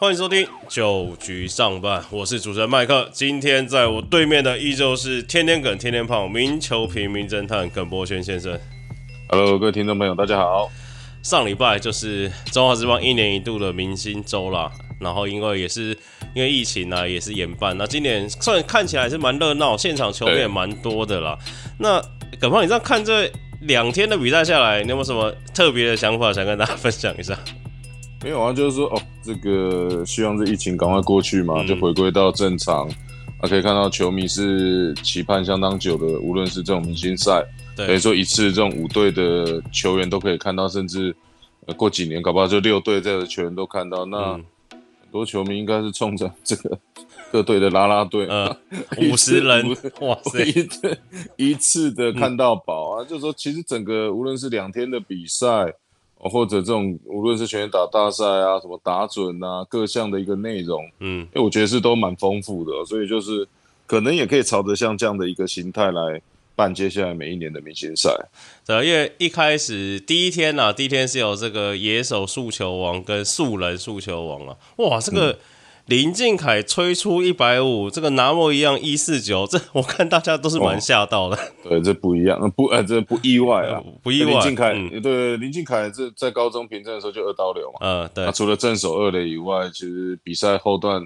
欢迎收听九局上半，我是主持人麦克。今天在我对面的依旧是天天梗、天天胖、名球评、名侦探耿博轩先生。Hello，各位听众朋友，大家好。上礼拜就是中华之邦一年一度的明星周啦，然后因为也是因为疫情啊，也是延办。那今年算看起来是蛮热闹，现场球迷也蛮多的啦。那耿胖，你这样看这两天的比赛下来，你有没有什么特别的想法想跟大家分享一下？没有啊，就是说哦，这个希望这疫情赶快过去嘛，嗯就回归到正常。啊，可以看到球迷是期盼相当久的，无论是这种明星赛，等于，说一次这种五队的球员都可以看到，甚至呃过几年搞不好就六队这样的球员都看到。那嗯很多球迷应该是冲着这个 各队的啦啦队，呃，五十次人，哇塞，一次一次的看到宝啊，就是说，其实整个无论是两天的比赛，哦或者这种无论是全员打大赛啊，什么打准啊，各项的一个内容，嗯，因为我觉得是都蛮丰富的哦、所以就是可能也可以朝着像这样的一个形态来办接下来每一年的明星赛。对，因为一开始第一天呐、第一天是有这个野手速球王跟素人速球王啊，哇，这个林俊凯吹出一百五，这个拿莫一样一四九，这我看大家都是蛮吓到的，对，这不一样，呃 不，呃，这不意外啊，不意外林俊凯，嗯对，林俊凯这在高中平证的时候就二刀流嘛。呃，对那，除了正手二垒以外，其实比赛后段，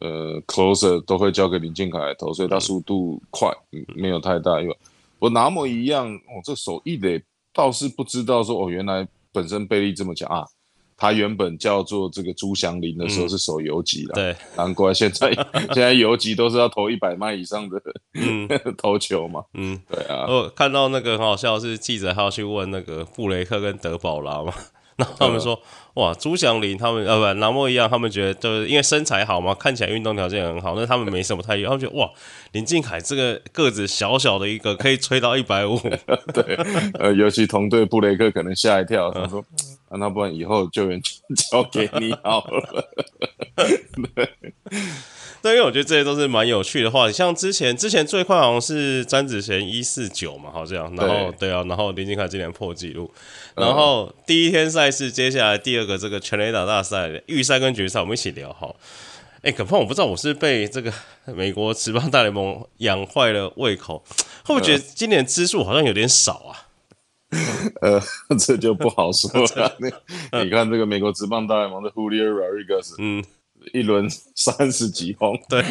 呃，closer 都会交给林俊凯来投，所以他速度快，嗯没有太大意外。我拿莫一样，哦，这手一垒倒是不知道说，哦，原来本身贝利这么强啊。他原本叫做这个朱祥林的时候嗯。是守游击啦，对，难怪现在 现在游击都是要投一百迈以上的嗯。投球嘛。嗯，对啊，我看到那个很好笑，是记者还要去问那个布雷克跟德保拉嘛，然后他们说，哇，朱祥林他们呃不南莫一样，他们觉得就是因为身材好嘛，看起来运动条件很好，那他们没什么太他们觉得哇，林敬凯这个个子小小的一个可以吹到一百五，对，呃，尤其同队布雷克可能吓一跳，嗯他说：“啊，那不然以后救援 交给你好了。对，因为我觉得这些都是蛮有趣的话题。像之前之前最快好像是詹子贤一四九嘛，好像，然后对啊，然后林俊凯今年破纪录，然后第一天赛事，接下来第二个这个全垒打大赛预赛跟决赛，我们一起聊好。哎，可胖，我不知道我是被这个美国职棒大联盟养坏了胃口，会不会觉得今年支数好像有点少啊？呃，这就不好说了。你你看这个美国职棒大联盟的 Julio Rodriguez，嗯，一轮三十几轰，对，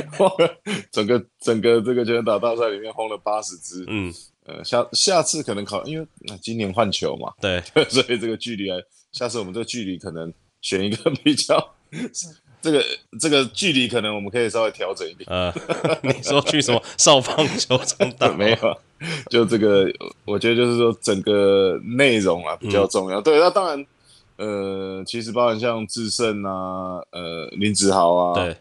整个整个这个全垒打大赛里面轰了八十支。嗯，呃，下下次可能考，因为呃今年换球嘛，对，所以这个距离啊，下次我们这个距离可能选一个比较。这个这个距离可能我们可以稍微调整一点，呃，你说去什么少棒球场打？没有，啊，就这个，我觉得就是说整个内容啊比较重要。对，那当然，呃，其实包含像智胜啊，呃，林子豪啊，对，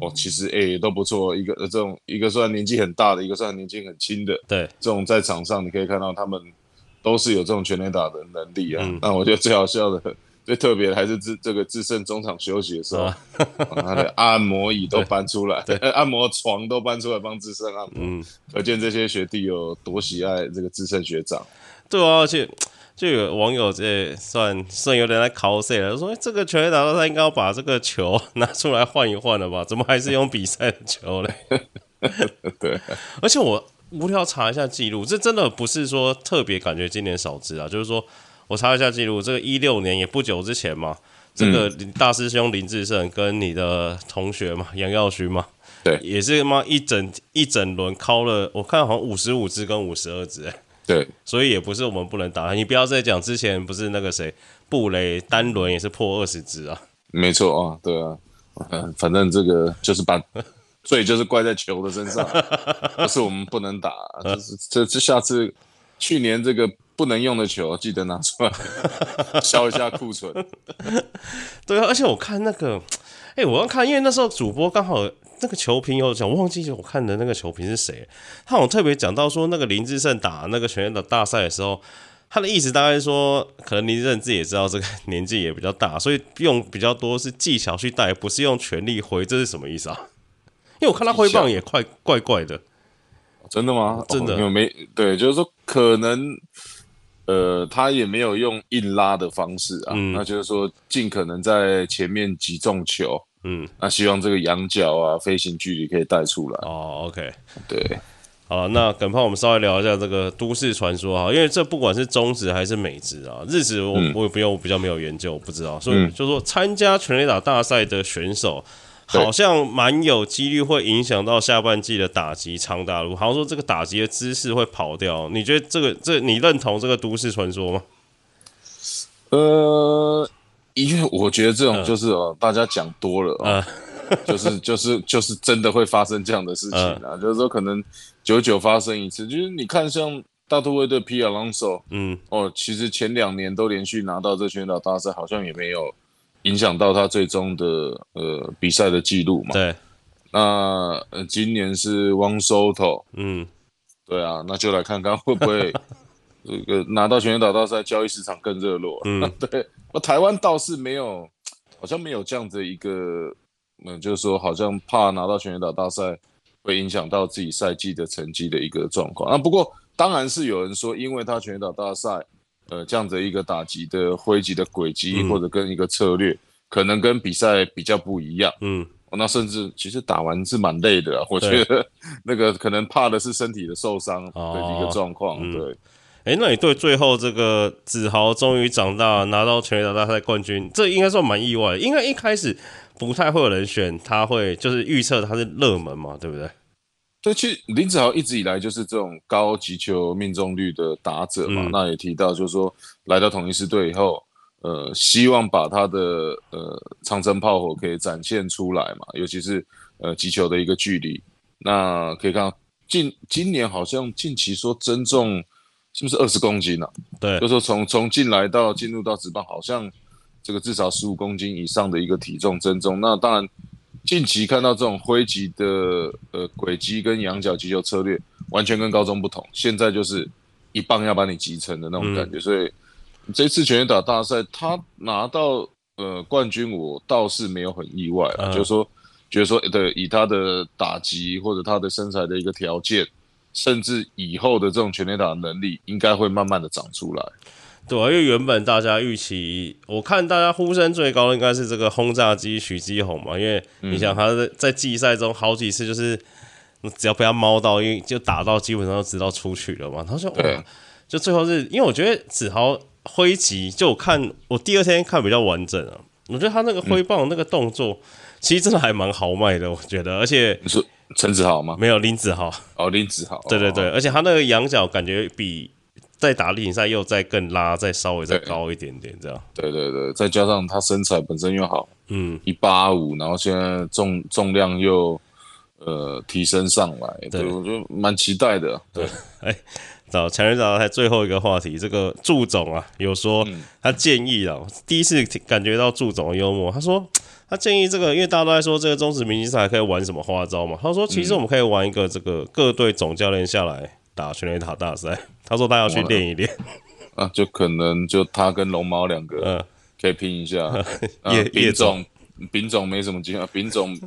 哦，其实诶、都不错。一个呃这种一个算年纪很大的，一个算年纪很轻的，对，这种在场上你可以看到他们都是有这种全垒打的能力啊。嗯那我觉得最好笑的。最特别的还是智这个智胜中场休息的时候，啊哦他的按摩椅都搬出来，按摩床都搬出来帮智胜按摩。嗯。可见这些学弟有多喜爱这个智胜学长。对啊，而且就有网友这算算有点在 cos 了，说、欸、这个球员打到他应该要把这个球拿出来换一换了吧？怎么还是用比赛的球嘞？对，而且我无聊查一下记录，这真的不是说特别感觉今年少支啊，就是说我查一下记录，这个一六年也不久之前嘛，这个林大师兄林志胜跟你的同学嘛杨耀勋嘛，对也是妈一整一整轮敲了，我看好像五十五只跟五十二支、欸，对，所以也不是我们不能打。你不要再讲之前不是那个谁布雷单轮也是破二十支啊，没错啊，对啊，嗯，反正这个就是把 罪就是怪在球的身上，不是我们不能打，就是这这下次去年这个不能用的球记得拿出来 消一下库存。对啊，而且我看那个，哎、我要看，因为那时候主播刚好那个球评有讲，我忘记我看的那个球评是谁，他好像特别讲到说，那个林志胜打那个全垒打大赛的时候，他的意思大概是说，可能林志胜自己也知道这个年纪也比较大，所以用比较多是技巧去带，不是用全力挥，这是什么意思啊？因为我看他挥棒也快怪怪的，真的吗？真的哦没对，就是说可能，呃，他也没有用硬拉的方式啊，嗯那就是说尽可能在前面击中球，嗯，那希望这个仰角啊、飞行距离可以带出来。哦，OK，对，好，那耿胖，我们稍微聊一下这个都市传说哈，因为这不管是中职还是美职啊，日职我、我也不用比较没有研究，我不知道，所以嗯就说参加全垒打大赛的选手。好像蛮有几率会影响到下半季的打击长打路，好像说这个打击的姿势会跑掉。你觉得这个这你认同这个都市传说吗？呃，因为我觉得这种嗯。就是哦，大家讲多了哦，就是就是就是真的会发生这样的事情啊，嗯。就是说可能久久发生一次，就是你看像大都会队 P. Alonso 嗯，哦，其实前两年都连续拿到这全垒打大赛，好像也没有影响到他最终的呃比赛的记录嘛。对，那呃今年是 One Soto，嗯，对啊，那就来看看会不会 这个拿到全垒打大赛交易市场更热络。嗯，对，那台湾倒是没有，好像没有这样子一个，嗯，就是说好像怕拿到全垒打大赛会影响到自己赛季的成绩的一个状况。那不过当然是有人说，因为他全垒打大赛，呃，这样子一个打击的挥击的轨迹、嗯或者跟一个策略，可能跟比赛比较不一样。嗯，哦那甚至其实打完是蛮累的啊，我觉得那个可能怕的是身体的受伤的一个状况。嗯对，哎、那你对最后这个子豪终于长大，拿到全垒打大赛冠军，这应该算蛮意外的。应该一开始不太会有人选他会，就是预测他是热门嘛，对不对？对，其实林子豪一直以来就是这种高击球命中率的打者嘛。嗯那也提到，就是说来到统一狮队以后，呃，希望把他的呃长城炮火可以展现出来嘛，尤其是呃击球的一个距离。那可以看到近今年好像近期说增重是不是二十公斤啊？对就，说从从进来到进入到职棒，好像这个至少十五公斤以上的一个体重增重。那当然，近期看到这种挥击的呃轨迹跟仰角击球策略，完全跟高中不同。现在就是一棒要把你击沉的那种感觉。所以这次全垒打大赛，他拿到呃冠军，我倒是没有很意外啊，嗯就是说觉得说对，以他的打击或者他的身材的一个条件。甚至以后的这种全垒打能力，应该会慢慢的长出来。对啊，因为原本大家预期，我看大家呼声最高的应该是这个轰炸机徐基宏嘛，因为你想他在在季赛中好几次就是只要被他猫到，因为就打到基本上都知道出去了嘛，他说对。哇，就最后是因为我觉得子豪挥击，就我看我第二天看比较完整啊，我觉得他那个挥棒那个动作，其实真的还蛮豪迈的，我觉得，而且你说陈子豪吗？没有林子豪，哦，林子豪。对对对，哦，而且他那个仰角感觉比在打例行赛又再更拉，再稍微再高一点点这样。对对对，再加上他身材本身又好，嗯，一八五，然后现在重重量又呃提升上来，对对，我就蛮期待的。对，哎找强人找到台最后一个话题，这个祝总啊有说他建议啊，第一次感觉到祝总的幽默，他说他建议这个，因为大家都在说这个中职明星赛可以玩什么花招嘛，他说其实我们可以玩一个这个各队总教练下来打全垒打大赛，他说他要去练一练，啊，就可能就他跟龙猫两个嗯，可以拼一下。啊叶叶丙总总，丙总没什么经验，丙总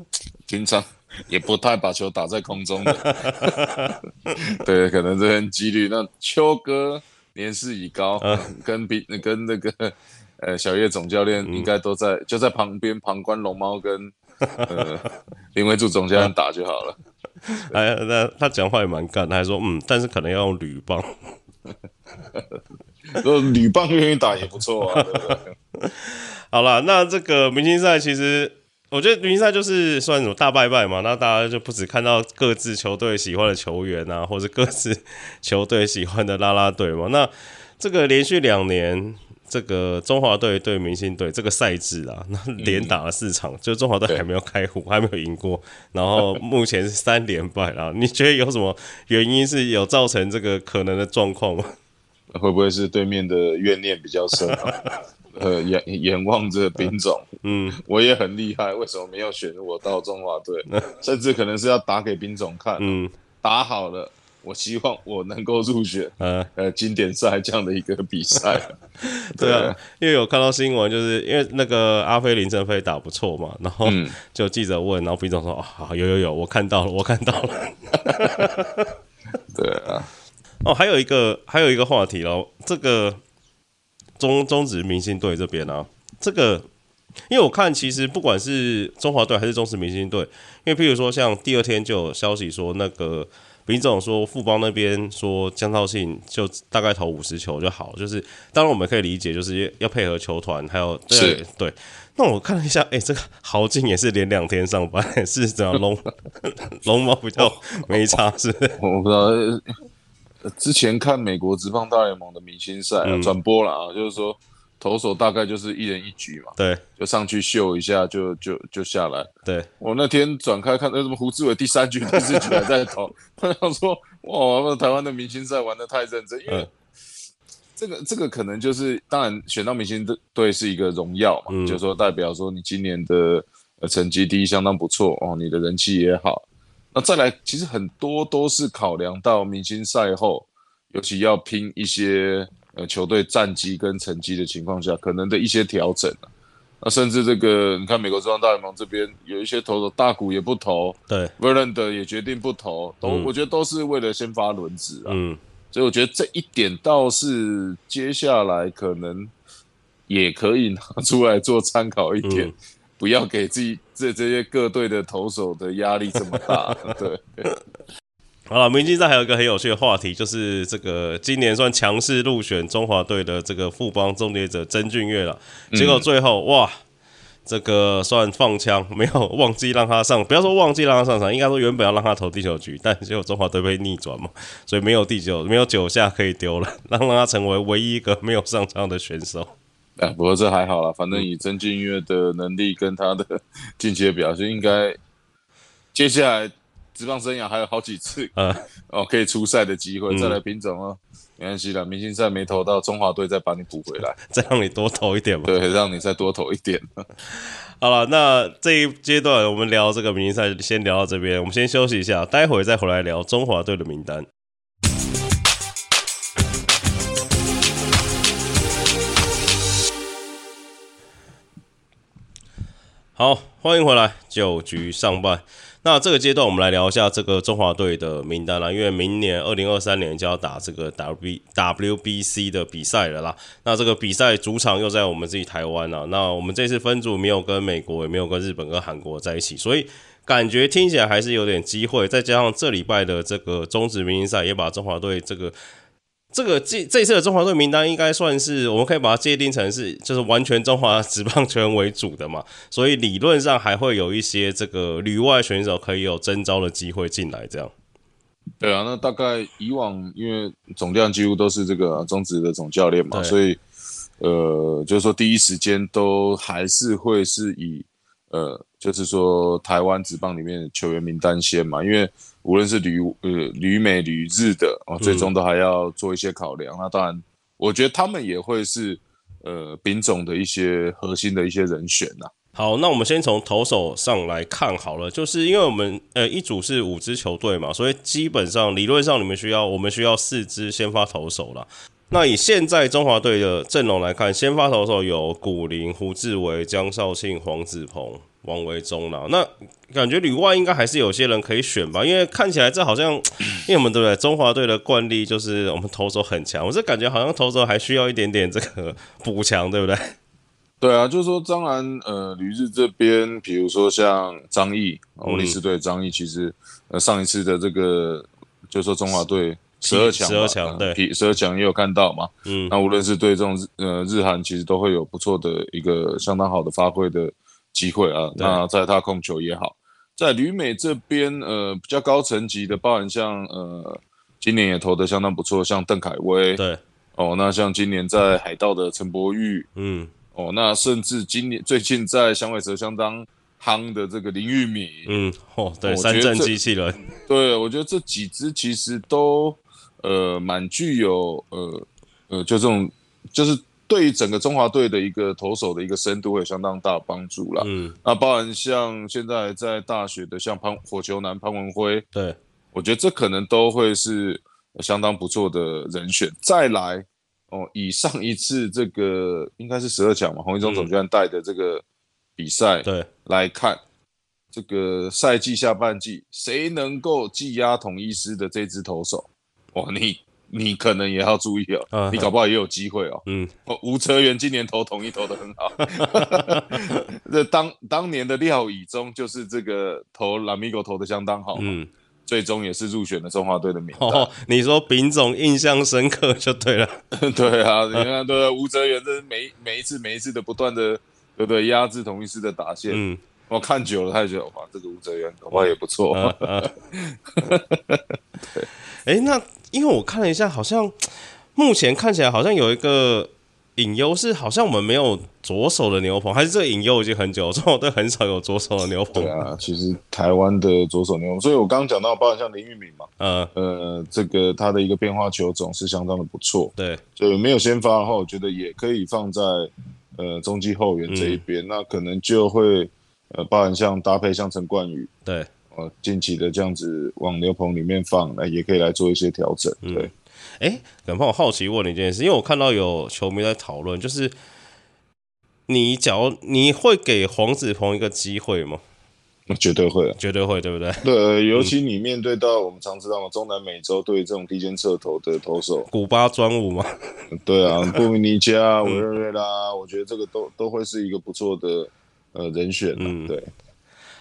平常也不太把球打在空中的。对，可能这边几率。那秋哥年事已高，嗯跟丙跟那个呃小叶总教练应该都在、就在旁边旁观龙猫跟呃林维柱总教练打就好了。哎，那他讲话也蛮干，他还说嗯，但是可能要用铝棒。如果铝棒愿意打也不错啊，对不对？好了，那这个明星赛其实我觉得明星赛就是算什么大拜拜嘛，那大家就不止看到各自球队喜欢的球员啊，或者各自 球队喜欢的啦啦队嘛。那这个连续两年。这个中华队对明星队这个赛制啊，那 连打了四场，就中华队还没有开胡，还没有赢过，然后目前是三连败啦。你觉得有什么原因是有造成这个可能的状况吗？会不会是对面的怨念比较深、啊？呃，眼眼望着丙总，嗯，我也很厉害，为什么没有选我到中华队？甚至可能是要打给兵总看，嗯打好了，我希望我能够入选呃，呃经典赛这样的一个比赛。对啊，因为有看到新闻，就是因为那个阿飞林正飞打不错嘛，然后嗯 就记者问，然后毕总说：“哦，好，有有有，我看到了，我看到了。对啊，”哦，还有一个还有一个话题喽，这个中中职明星队这边啊，这个因为我看其实不管是中华队还是中职明星队，因为譬如说像第二天就有消息说那个。林总说，富邦那边说江兆庆就大概投五十球就好，就是当然我们可以理解，就是要配合球团，还有对对。那我看了一下，哎，这个豪进也是连两天上班，是怎样龙龙猫比较没差是？我不知道，之前看美国职棒大联盟的明星赛转播了啊，就是说。投手大概就是一人一局嘛，对，就上去秀一下，就就就下来。对我那天转开看，那什么胡志伟第三局、第四局还在投，他想说，哇，台湾的明星赛玩的太认真，因为这个这个可能就是，当然选到明星队是一个荣耀嘛，就是说代表说你今年的呃成绩第一相当不错哦，你的人气也好。那再来，其实很多都是考量到明星赛后，尤其要拼一些。呃，球队战绩跟成绩的情况下，可能的一些调整啊，那甚至这个，你看美国中央大联盟这边有一些投手大股也不投，对，Verlander 也决定不投，都我觉得都是为了先发轮值啊，嗯，所以我觉得这一点倒是接下来可能也可以拿出来做参考一点，不要给自己这这些各队的投手的压力这么大，对。好了，明星赛还有一个很有趣的话题，就是这个今年算强势入选中华队的这个富邦终结者曾俊岳了。结果最后哇，这个算放枪，没有忘记让他上，不要说忘记让他上场，应该说原本要让他投第九局，但结果中华队被逆转嘛，所以没有第九，没有九下可以丢了，让让他成为唯一一个没有上场的选手。哎，不过这还好了，反正以曾俊岳的能力跟他的近期的表现，应该接下来。职棒生涯还有好几次，嗯，哦，可以出赛的机会，再来品种哦，没关系的，明星赛没投到，中华队再把你补回来，再让你多投一点嘛，对，让你再多投一点。好了，那这一阶段我们聊这个明星赛，先聊到这边，我们先休息一下，待会再回来聊中华队的名单。好，欢迎回来，九局上半。那这个阶段，我们来聊一下这个中华队的名单啦。因为明年二零二三年就要打这个 W B W B C 的比赛了啦。那这个比赛主场又在我们自己台湾啊。那我们这次分组没有跟美国，也没有跟日本跟韩国在一起，所以感觉听起来还是有点机会。再加上这礼拜的这个中职明星赛，也把中华队这个。这个这这次的中华队名单应该算是我们可以把它界定成是就是完全中华职棒球员为主的嘛，所以理论上还会有一些这个旅外选手可以有征召的机会进来，这样。对啊，那大概以往因为总量几乎都是这个中职的总教练嘛，所以呃，就是说第一时间都还是会是以呃，就是说台湾职棒里面的球员名单先嘛，因为。无论是旅呃旅美旅日的哦，最终都还要做一些考量。那当然，我觉得他们也会是呃丙种的一些核心的一些人选呐。好，那我们先从投手上来看好了，就是因为我们呃一组是五支球队嘛，所以基本上理论上你们需要我们需要四支先发投手啦。那以现在中华队的阵容来看，先发投手有古林、胡志伟、江绍庆、黄子鹏。王维忠了，那感觉旅外应该还是有些人可以选吧，因为看起来这好像，因为我们对不对？中华队的惯例就是我们投手很强，我是感觉好像投手还需要一点点这个补强，对不对？对啊，就是说，当然，呃，旅日这边，比如说像张毅，欧力士队张毅，其实呃上一次的这个，就是说中华队十二强，十二强对，十二强也有看到嘛，嗯，那无论是对这种呃日韩，其实都会有不错的一个相当好的发挥的。机会啊，那在他控球也好，在旅美这边，呃，比较高层级的，包含像呃，今年也投的相当不错，像邓凯威，对，哦，那像今年在海盗的陈柏宇，嗯，哦，那甚至今年最近在响尾蛇相当夯的这个林玉敏，嗯，哦，对，三阵机器人，对我觉得这几支其实都呃蛮具有呃呃就这种就是。对于整个中华队的一个投手的一个深度会有相当大的帮助了。嗯，那包含像现在在大学的像潘火球男潘文辉，对我觉得这可能都会是相当不错的人选。再来哦，以上一次这个应该是十二强嘛，洪一中总教练带的这个比赛，对来看这个赛季下半季谁能够技压统一师的这支投手？哇，你你可能也要注意哦，嗯你搞不好也有机会哦。嗯，哦吴哲源今年投统一投的很好，这当当年的廖以中就是这个投拉米狗投的相当好，嗯，最终也是入选了中华队的名单。哦，你说丙总印象深刻就对了。对啊，你看，对吴哲源这每每一次每一次的不断的，对不对？压制同一师的打线，嗯，我看久了，他也觉得哇，这个吴哲源恐怕也不错。哎，那因为我看了一下，好像目前看起来好像有一个隐忧是，好像我们没有左手的牛棚，还是这个隐忧已经很久，中国队很少有左手的牛棚。对啊，其实台湾的左手牛棚，所以我刚刚讲到，包括像林玉敏嘛，呃，呃，这个他的一个变化球总是相当的不错，对，所以没有先发的话，我觉得也可以放在呃中继后援这一边，那可能就会呃，包含像搭配像陈冠宇，对，呃，近期的这样子往牛棚里面放，那也可以来做一些调整，对。哎，耿胖，我好奇问你一件事，因为我看到有球迷在讨论，就是你假如你会给黄子鹏一个机会吗？那绝对会啊，绝对会，对不对？对，呃尤其你面对到我们常知道嘛，中南美洲对这种低肩侧投的投手，古巴专武嘛，对啊，布米尼加、维瑞瑞拉，我觉得这个都都会是一个不错的呃人选啊嗯。对，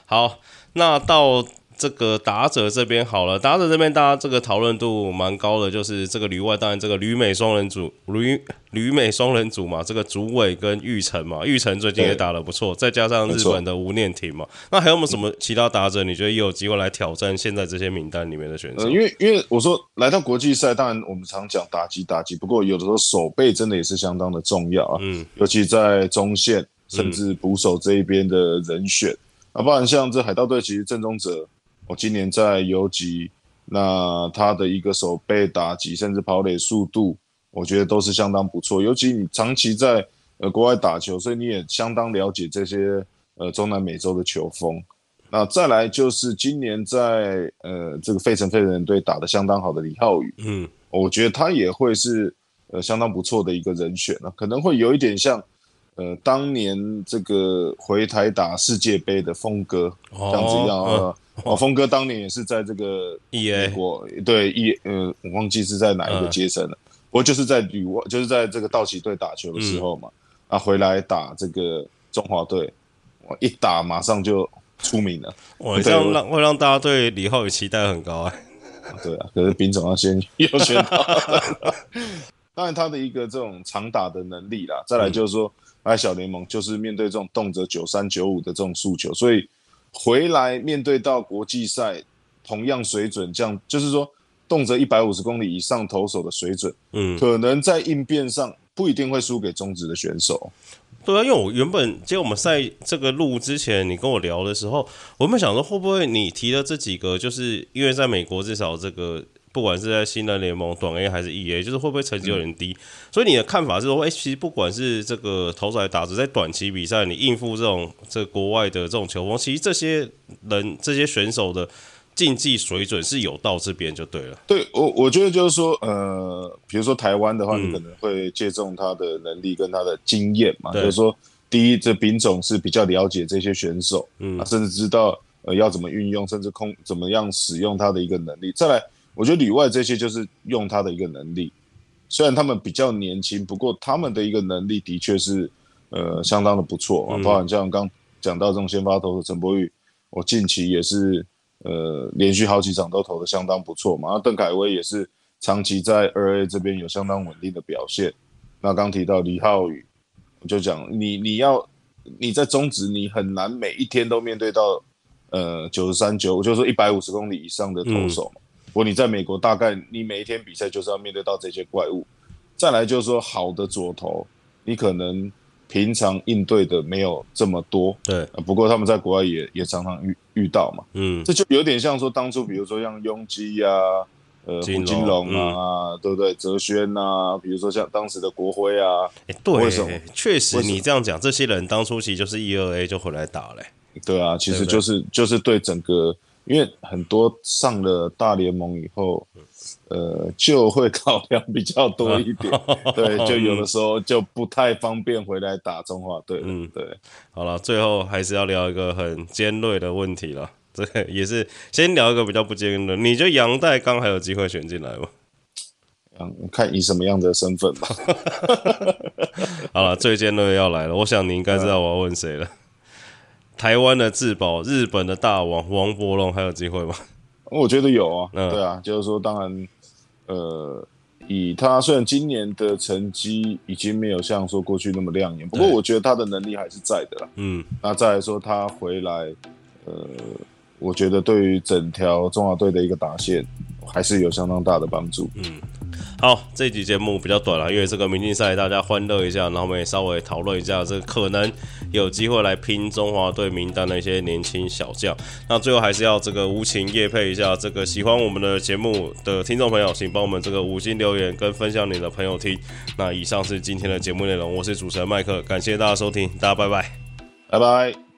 好，那到这个打者这边好了，打者这边大家这个讨论度蛮高的，就是这个旅外，当然这个旅美双人组，旅旅美双人组嘛，这个竹尾跟玉成嘛，玉成最近也打得不错，再加上日本的吴念庭嘛，那还有没有什么其他打者？你觉得也有机会来挑战现在这些名单里面的选手？呃，？因为因为我说来到国际赛，当然我们常讲打击打击，不过有的时候手背真的也是相当的重要啊，嗯，尤其在中线甚至捕手这一边的人选，啊，不然像这海盗队，其实郑宗哲，我今年在游击，那他的一个手背打击，甚至跑垒速度，我觉得都是相当不错。尤其你长期在呃国外打球，所以你也相当了解这些呃中南美洲的球风。那再来就是今年在呃这个费城费城队打得相当好的李浩宇，嗯，我觉得他也会是呃相当不错的一个人选啊，可能会有一点像呃当年这个回台打世界杯的峰哥这样子一样哦呃，哦，峰哥当年也是在这个美 E A 国对一呃我忘记是在哪一个阶层了，不过就是在旅外就是在这个道奇队打球的时候嘛，啊回来打这个中华队，我一打马上就出名了。哇，这样让会让大家对李浩宇期待很高哎、对啊，可是丙总要先 要先到。当然，他的一个这种长打的能力啦，再来就是说，来小联盟就是面对这种动辄九三九五的这种诉求，所以回来面对到国际赛同样水准，这样就是说动辄一百五十公里以上投手的水准，嗯，可能在应变上不一定会输给中职的选手。对啊，因为我原本接我们赛这个路之前，你跟我聊的时候，我们想说会不会你提的这几个，就是因为在美国至少这个不管是在新人联盟短 A 还是 EA，就是会不会成绩有点低？所以你的看法是说，哎、其实不管是这个投手来打者，在短期比赛你应付这种这个国外的这种球风，其实这些人这些选手的竞技水准是有到这边就对了。对我，我觉得就是说，呃，比如说台湾的话，嗯你可能会借重他的能力跟他的经验嘛，对就是说，第一，这丙总是比较了解这些选手，嗯啊，甚至知道呃要怎么运用，甚至空怎么样使用他的一个能力。再来，我觉得里外这些就是用他的一个能力，虽然他们比较年轻，不过他们的一个能力的确是呃相当的不错啊，嗯包含像刚讲到这种先发投手陈柏宇，我近期也是呃连续好几场都投的相当不错嘛，那邓凯威也是长期在二 A 这边有相当稳定的表现。那刚提到李浩宇，我就讲你你要你在中职，你很难每一天都面对到呃九十三九，我就说一百五十公里以上的投手嘛。不过你在美国，大概你每一天比赛就是要面对到这些怪物。再来就是说，好的左投，你可能平常应对的没有这么多。对，呃不过他们在国外也也常常遇遇到嘛，嗯，这就有点像说当初比如说像拥基呀、呃胡金龙啊，对不对？哲轩呐，比如说像当时的国辉啊，哎、对确实你这样讲，这些人当初其实就是一二 A 就回来打嘞、对啊，其实就是就是对整个，因为很多上了大联盟以后，呃，就会考量比较多一点，对，就有的时候就不太方便回来打中华队，嗯对。好了，最后还是要聊一个很尖锐的问题了。这个也是先聊一个比较不尖锐的，你觉得杨代刚还有机会选进来吗？嗯，看以什么样的身份吧。好了，最尖锐要来了，我想你应该知道我要问谁了。台湾的至宝，日本的大王王伯龙还有机会吗？我觉得有啊，嗯对啊，就是说，当然，呃，以他虽然今年的成绩已经没有像说过去那么亮眼，不过我觉得他的能力还是在的啦。嗯，那再来说他回来，呃，我觉得对于整条中华队的一个打线还是有相当大的帮助。好，这集节目比较短了，因为这个明星赛大家欢乐一下，然后我们也稍微讨论一下，这个可能有机会来拼中华队名单的一些年轻小将。那最后还是要这个无情夜配一下，这个喜欢我们的节目的听众朋友，请帮我们这个五星留言跟分享你的朋友听。那以上是今天的节目内容，我是主持人麦克，感谢大家收听，大家拜拜。拜拜。